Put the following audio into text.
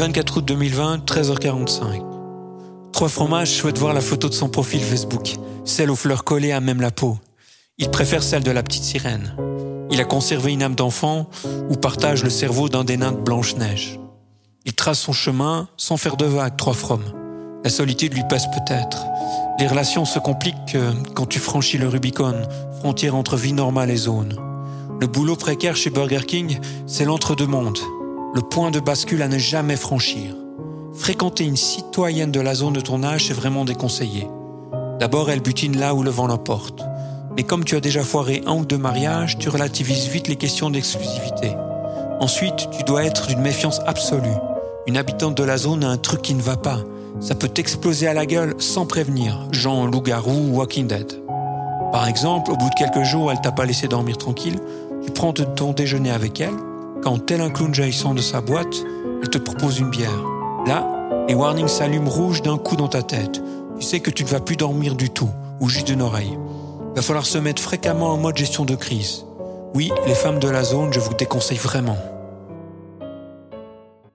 24 août 2020, 13h45. Trois fromages souhaite voir la photo de son profil Facebook, celle aux fleurs collées à même la peau. Il préfère celle de la petite sirène. Il a conservé une âme d'enfant ou partage le cerveau d'un des nains de Blanche-Neige. Il trace son chemin sans faire de vagues, trois fromes. La solitude lui passe peut-être. Les relations se compliquent quand tu franchis le Rubicon, frontière entre vie normale et zone. Le boulot précaire chez Burger King, c'est l'entre-deux-mondes, le point de bascule à ne jamais franchir. Fréquenter une citoyenne de la zone de ton âge, c'est vraiment déconseillé. D'abord, elle butine là où le vent l'emporte. Mais comme tu as déjà foiré un ou deux mariages, tu relativises vite les questions d'exclusivité. Ensuite, tu dois être d'une méfiance absolue. Une habitante de la zone a un truc qui ne va pas. Ça peut t'exploser à la gueule sans prévenir, genre loup-garou ou Walking Dead. Par exemple, au bout de quelques jours, elle t'a pas laissé dormir tranquille, tu prends ton déjeuner avec elle, quand tel un clown jaillissant de sa boîte, elle te propose une bière. Là, les warnings s'allument rouges d'un coup dans ta tête. Tu sais que tu ne vas plus dormir du tout, ou juste d'une oreille. Va falloir se mettre fréquemment en mode gestion de crise. Oui, les femmes de la zone, je vous déconseille vraiment.